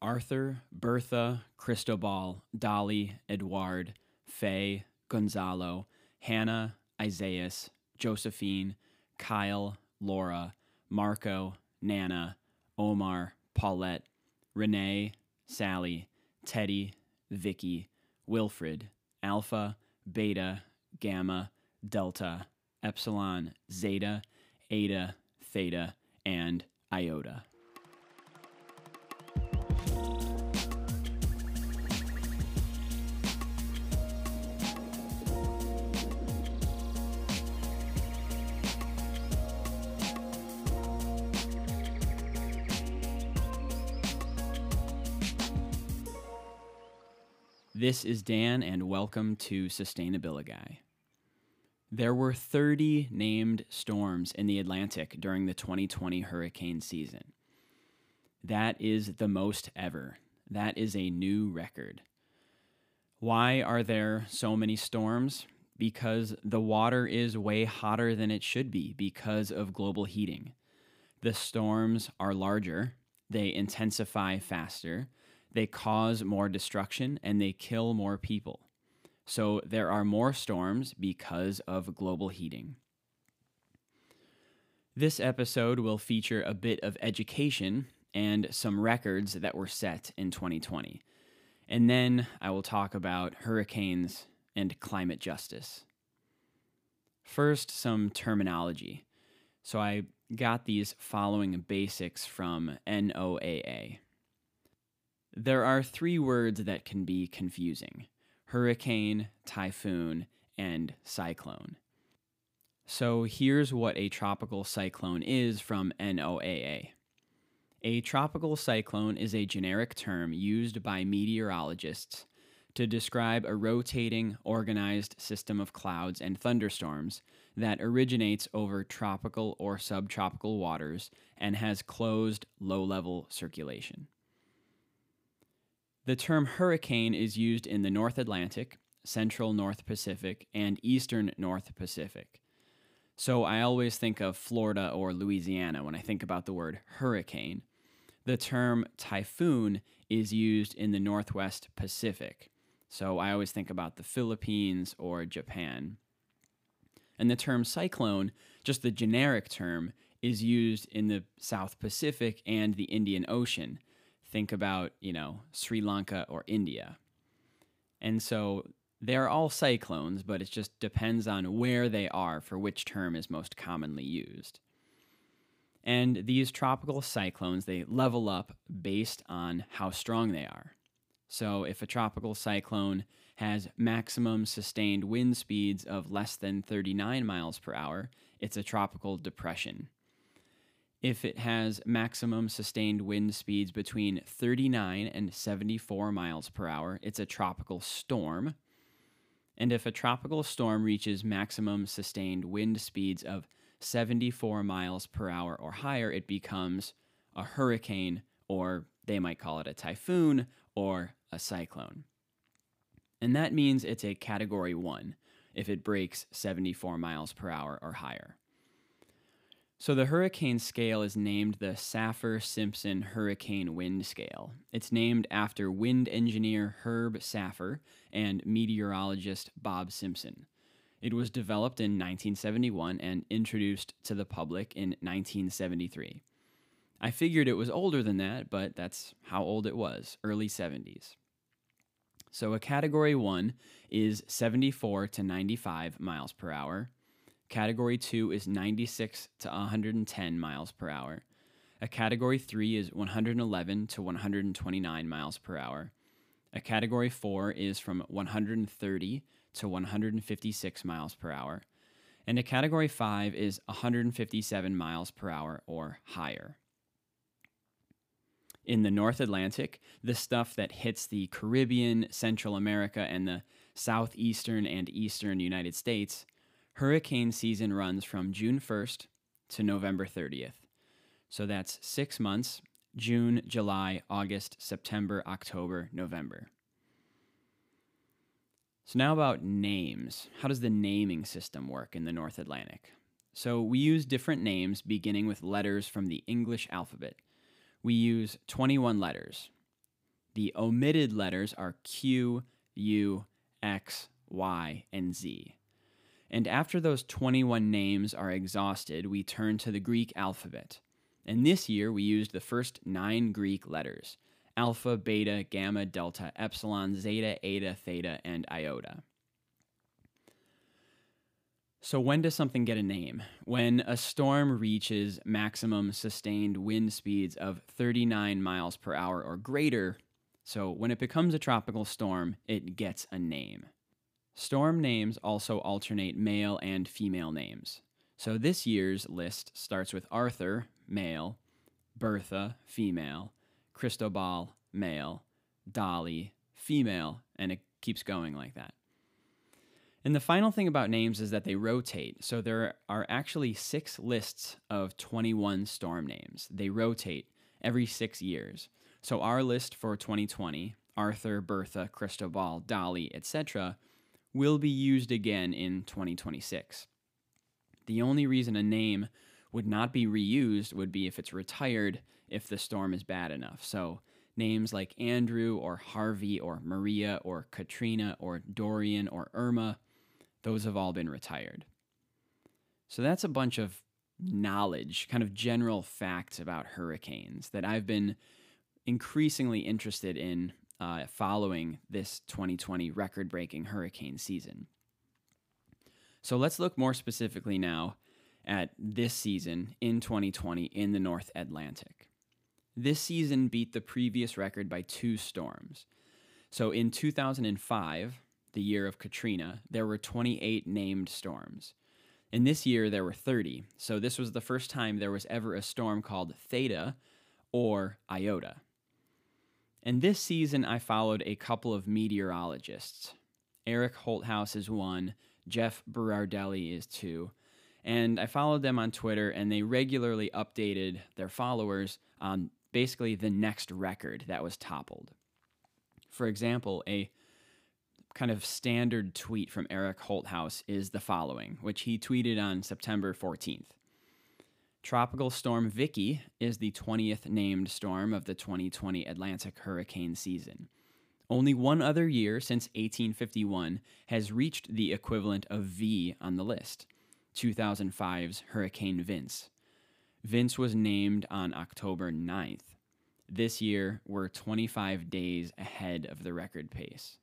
Arthur, Bertha, Cristobal, Dolly, Edouard, Faye, Gonzalo, Hannah, Isaias, Josephine, Kyle, Laura, Marco, Nana, Omar, Paulette, Renee, Sally, Teddy, Vicky, Wilfred, Alpha, Beta, Gamma, Delta, Epsilon, Zeta, Eta, Theta, and Iota. This is Dan, and welcome to Sustainability. Guy. There were 30 named storms in the Atlantic during the 2020 hurricane season. That is the most ever. That is a new record. Why are there so many storms? Because the water is way hotter than it should be because of global heating. The storms are larger, they intensify faster, they cause more destruction and they kill more people. So there are more storms because of global heating. This episode will feature a bit of education and some records that were set in 2020. And then I will talk about hurricanes and climate justice. First, some terminology. So I got these following basics from NOAA. There are three words that can be confusing hurricane, typhoon, and cyclone. So here's what a tropical cyclone is from NOAA. A tropical cyclone is a generic term used by meteorologists to describe a rotating, organized system of clouds and thunderstorms that originates over tropical or subtropical waters and has closed, low level circulation. The term hurricane is used in the North Atlantic, Central North Pacific, and Eastern North Pacific. So I always think of Florida or Louisiana when I think about the word hurricane. The term typhoon is used in the Northwest Pacific. So I always think about the Philippines or Japan. And the term cyclone, just the generic term, is used in the South Pacific and the Indian Ocean think about, you know, Sri Lanka or India. And so they're all cyclones, but it just depends on where they are for which term is most commonly used. And these tropical cyclones, they level up based on how strong they are. So if a tropical cyclone has maximum sustained wind speeds of less than 39 miles per hour, it's a tropical depression if it has maximum sustained wind speeds between 39 and 74 miles per hour, it's a tropical storm. And if a tropical storm reaches maximum sustained wind speeds of 74 miles per hour or higher, it becomes a hurricane, or they might call it a typhoon or a cyclone. And that means it's a category one if it breaks 74 miles per hour or higher. So the hurricane scale is named the Saffir Simpson Hurricane Wind Scale. It's named after wind engineer Herb Saffir and meteorologist Bob Simpson. It was developed in 1971 and introduced to the public in 1973. I figured it was older than that, but that's how old it was, early 70s. So a category 1 is 74 to 95 miles per hour. Category 2 is 96 to 110 miles per hour. A Category 3 is 111 to 129 miles per hour. A Category 4 is from 130 to 156 miles per hour. And a Category 5 is 157 miles per hour or higher. In the North Atlantic, the stuff that hits the Caribbean, Central America, and the southeastern and eastern United States hurricane season runs from June 1st to November 30th. So that's six months June, July, August, September, October, November. So, now about names. How does the naming system work in the North Atlantic? So, we use different names beginning with letters from the English alphabet. We use 21 letters. The omitted letters are Q, U, X, Y, and Z. And after those 21 names are exhausted, we turn to the Greek alphabet. And this year we used the first nine Greek letters alpha, beta, gamma, delta, epsilon, zeta, eta, theta, and iota. So, when does something get a name? When a storm reaches maximum sustained wind speeds of 39 miles per hour or greater. So, when it becomes a tropical storm, it gets a name. Storm names also alternate male and female names. So, this year's list starts with Arthur, male, Bertha, female, Cristobal, male, Dolly, female, and it keeps going like that. And the final thing about names is that they rotate. So there are actually six lists of 21 storm names. They rotate every six years. So our list for 2020, Arthur, Bertha, Cristobal, Dolly, etc., will be used again in 2026. The only reason a name would not be reused would be if it's retired if the storm is bad enough. So names like Andrew or Harvey or Maria or Katrina or Dorian or Irma those have all been retired. So that's a bunch of knowledge, kind of general facts about hurricanes that I've been increasingly interested in uh, following this 2020 record breaking hurricane season. So let's look more specifically now at this season in 2020 in the North Atlantic. This season beat the previous record by two storms. So in 2005, the year of Katrina, there were 28 named storms. In this year, there were 30. So this was the first time there was ever a storm called Theta or Iota. And this season, I followed a couple of meteorologists. Eric Holthaus is one, Jeff Berardelli is two. And I followed them on Twitter, and they regularly updated their followers on basically the next record that was toppled. For example, a kind of standard tweet from Eric Holthaus is the following, which he tweeted on September 14th. Tropical Storm Vicky is the 20th named storm of the 2020 Atlantic hurricane season. Only one other year since 1851 has reached the equivalent of V on the list 2005's Hurricane Vince. Vince was named on October 9th. This year, we're 25 days ahead of the record pace.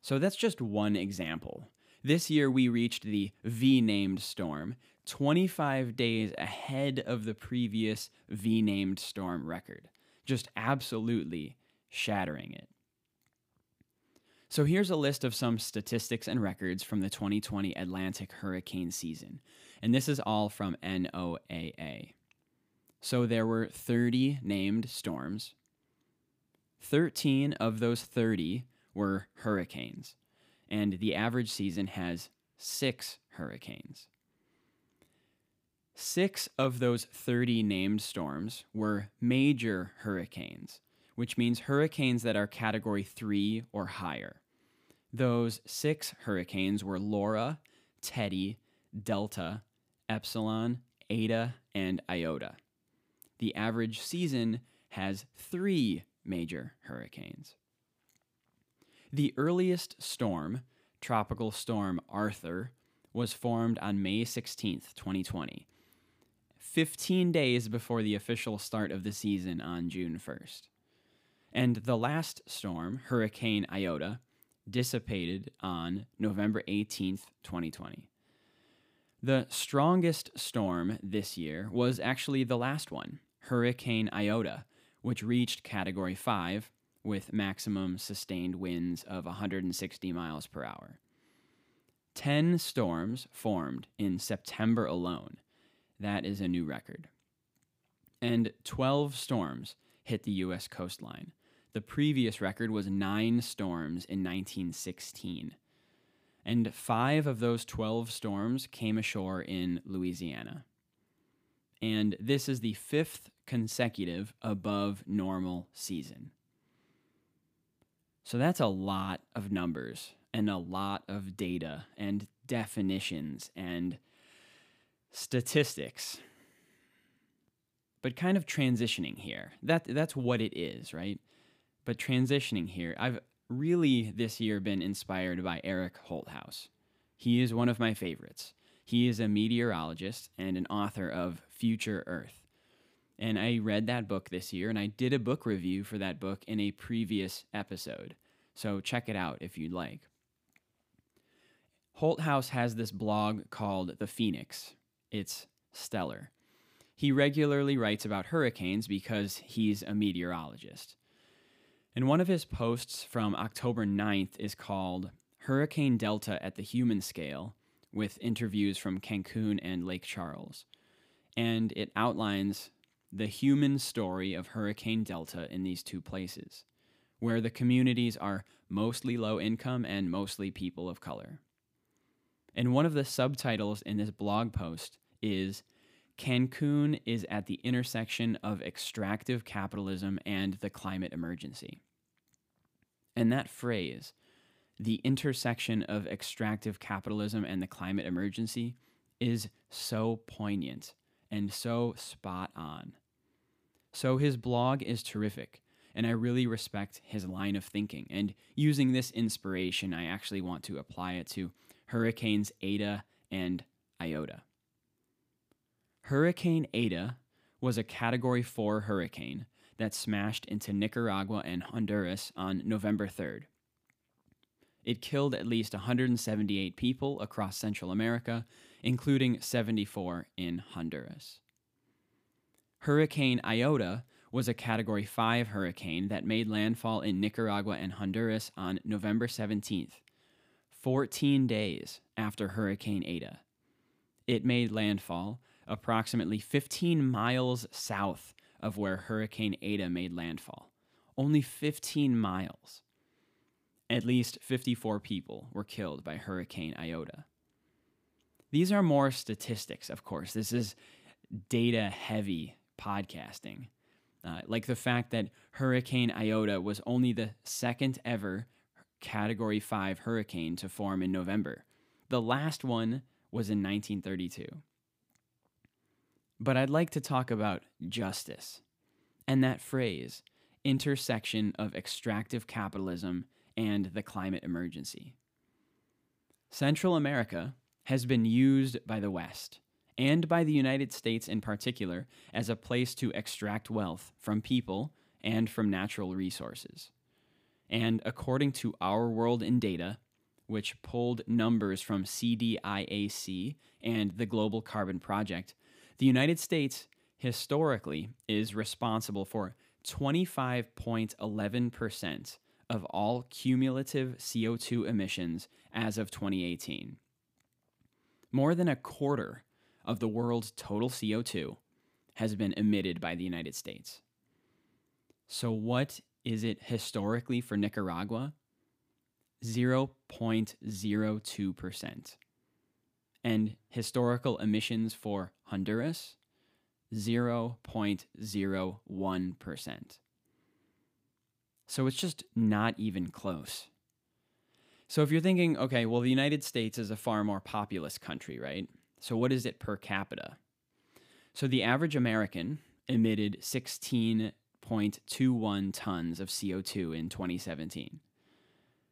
So that's just one example. This year we reached the V named storm, 25 days ahead of the previous V named storm record, just absolutely shattering it. So here's a list of some statistics and records from the 2020 Atlantic hurricane season, and this is all from NOAA. So there were 30 named storms. 13 of those 30 were hurricanes, and the average season has six hurricanes. Six of those 30 named storms were major hurricanes, which means hurricanes that are category three or higher. Those six hurricanes were Laura, Teddy, Delta, Epsilon, Eta, and Iota. The average season has three major hurricanes. The earliest storm, Tropical Storm Arthur, was formed on May 16th, 2020, 15 days before the official start of the season on June 1st. And the last storm, Hurricane Iota, dissipated on November 18th, 2020. The strongest storm this year was actually the last one, Hurricane Iota, which reached Category 5 with maximum sustained winds of 160 miles per hour. 10 storms formed in September alone. That is a new record. And 12 storms hit the U.S. coastline. The previous record was nine storms in 1916. And five of those 12 storms came ashore in Louisiana. And this is the fifth consecutive above normal season. So that's a lot of numbers and a lot of data and definitions and statistics. But kind of transitioning here. That that's what it is, right? But transitioning here, I've really this year been inspired by Eric Holthaus. He is one of my favorites. He is a meteorologist and an author of Future Earth. And I read that book this year, and I did a book review for that book in a previous episode. So check it out if you'd like. Holthaus has this blog called The Phoenix. It's stellar. He regularly writes about hurricanes because he's a meteorologist. And one of his posts from October 9th is called Hurricane Delta at the Human Scale, with interviews from Cancun and Lake Charles. And it outlines the human story of Hurricane Delta in these two places, where the communities are mostly low income and mostly people of color. And one of the subtitles in this blog post is Cancun is at the intersection of extractive capitalism and the climate emergency. And that phrase, the intersection of extractive capitalism and the climate emergency, is so poignant and so spot on. So his blog is terrific, and I really respect his line of thinking. And using this inspiration, I actually want to apply it to Hurricanes Eta and Iota. Hurricane Eta was a Category 4 hurricane that smashed into Nicaragua and Honduras on November 3rd. It killed at least 178 people across Central America, including 74 in Honduras. Hurricane Iota was a Category 5 hurricane that made landfall in Nicaragua and Honduras on November 17th, 14 days after Hurricane Eta. It made landfall approximately 15 miles south of where Hurricane Eta made landfall. Only 15 miles. At least 54 people were killed by Hurricane Iota. These are more statistics, of course. This is data heavy podcasting. Uh, like the fact that Hurricane Iota was only the second ever Category 5 hurricane to form in November. The last one was in 1932. But I'd like to talk about justice and that phrase, intersection of extractive capitalism and the climate emergency. Central America has been used by the West and by the United States in particular as a place to extract wealth from people and from natural resources. And according to Our World in Data, which pulled numbers from CDIAC and the Global Carbon Project, the United States historically is responsible for 25.11% of all cumulative CO2 emissions as of 2018. More than a quarter of the world's total CO2 has been emitted by the United States. So, what is it historically for Nicaragua? 0.02%. And historical emissions for Honduras? 0.01%. So it's just not even close. So if you're thinking, okay, well, the United States is a far more populous country, right? So what is it per capita? So the average American emitted 16.21 tons of CO2 in 2017.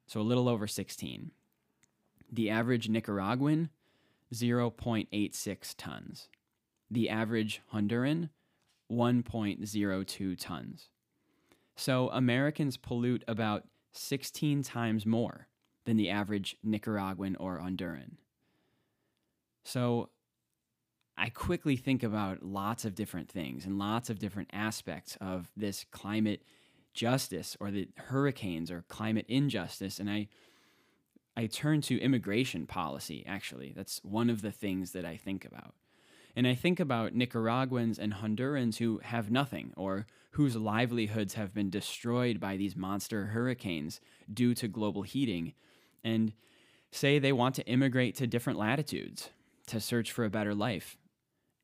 So a little over 16. The average Nicaraguan, 0.86 tons the average Honduran 1.02 tons. So Americans pollute about 16 times more than the average Nicaraguan or Honduran. So I quickly think about lots of different things and lots of different aspects of this climate justice or the hurricanes or climate injustice and I I turn to immigration policy actually. That's one of the things that I think about. And I think about Nicaraguans and Hondurans who have nothing or whose livelihoods have been destroyed by these monster hurricanes due to global heating, and say they want to immigrate to different latitudes to search for a better life.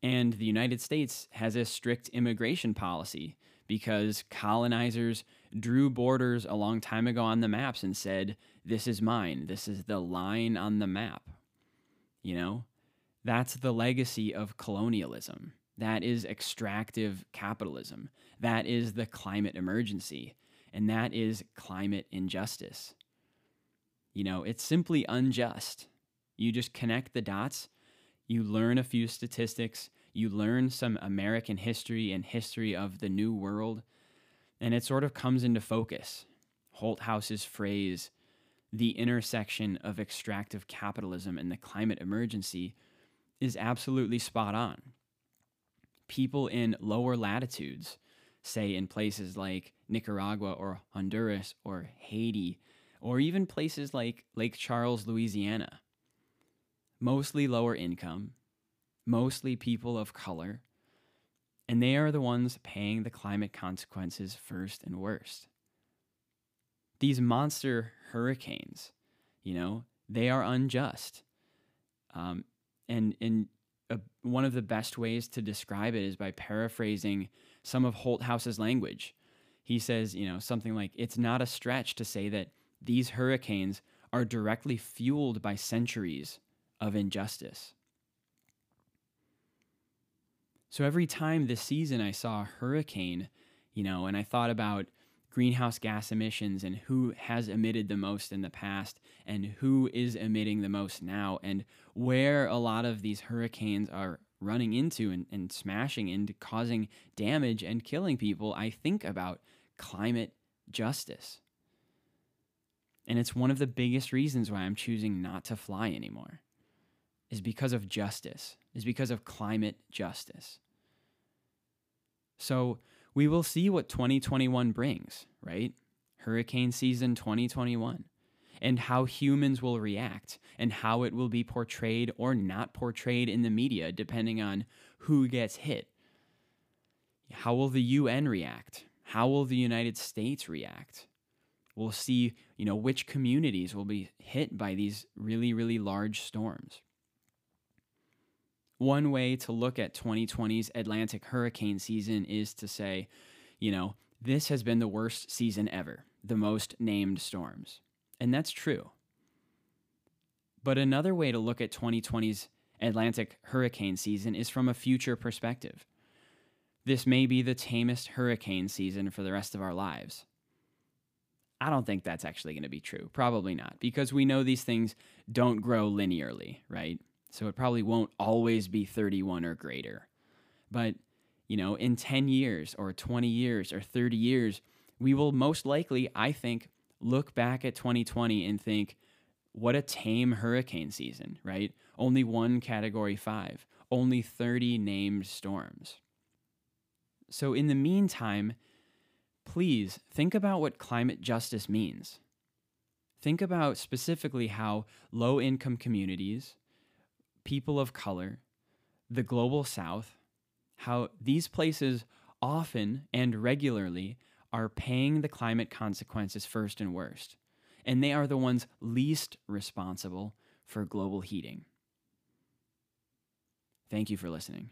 And the United States has a strict immigration policy because colonizers drew borders a long time ago on the maps and said, This is mine. This is the line on the map. You know? That's the legacy of colonialism. That is extractive capitalism. That is the climate emergency. and that is climate injustice. You know, it's simply unjust. You just connect the dots, you learn a few statistics, you learn some American history and history of the New World, and it sort of comes into focus. Holthaus's phrase, the intersection of extractive capitalism and the climate emergency, is absolutely spot on. People in lower latitudes, say in places like Nicaragua or Honduras or Haiti, or even places like Lake Charles, Louisiana, mostly lower income, mostly people of color, and they are the ones paying the climate consequences first and worst. These monster hurricanes, you know, they are unjust. Um, and and one of the best ways to describe it is by paraphrasing some of Holthaus's language. He says, you know, something like, it's not a stretch to say that these hurricanes are directly fueled by centuries of injustice. So every time this season I saw a hurricane, you know, and I thought about greenhouse gas emissions and who has emitted the most in the past and who is emitting the most now and where a lot of these hurricanes are running into and, and smashing into causing damage and killing people, I think about climate justice. And it's one of the biggest reasons why I'm choosing not to fly anymore is because of justice, is because of climate justice. So we will see what 2021 brings, right? Hurricane season 2021, and how humans will react and how it will be portrayed or not portrayed in the media, depending on who gets hit. How will the UN react? How will the United States react? We'll see, you know, which communities will be hit by these really, really large storms. One way to look at 2020's Atlantic hurricane season is to say, you know, this has been the worst season ever, the most named storms. And that's true. But another way to look at 2020's Atlantic hurricane season is from a future perspective. This may be the tamest hurricane season for the rest of our lives. I don't think that's actually going to be true. Probably not, because we know these things don't grow linearly, right? So it probably won't always be 31 or greater. But, you know, in 10 years or 20 years or 30 years, we will most likely, I think, look back at 2020 and think, what a tame hurricane season, right? Only one category five, only 30 named storms. So, in the meantime, please think about what climate justice means. Think about specifically how low income communities, people of color, the global south, how these places often and regularly are paying the climate consequences first and worst, and they are the ones least responsible for global heating. Thank you for listening.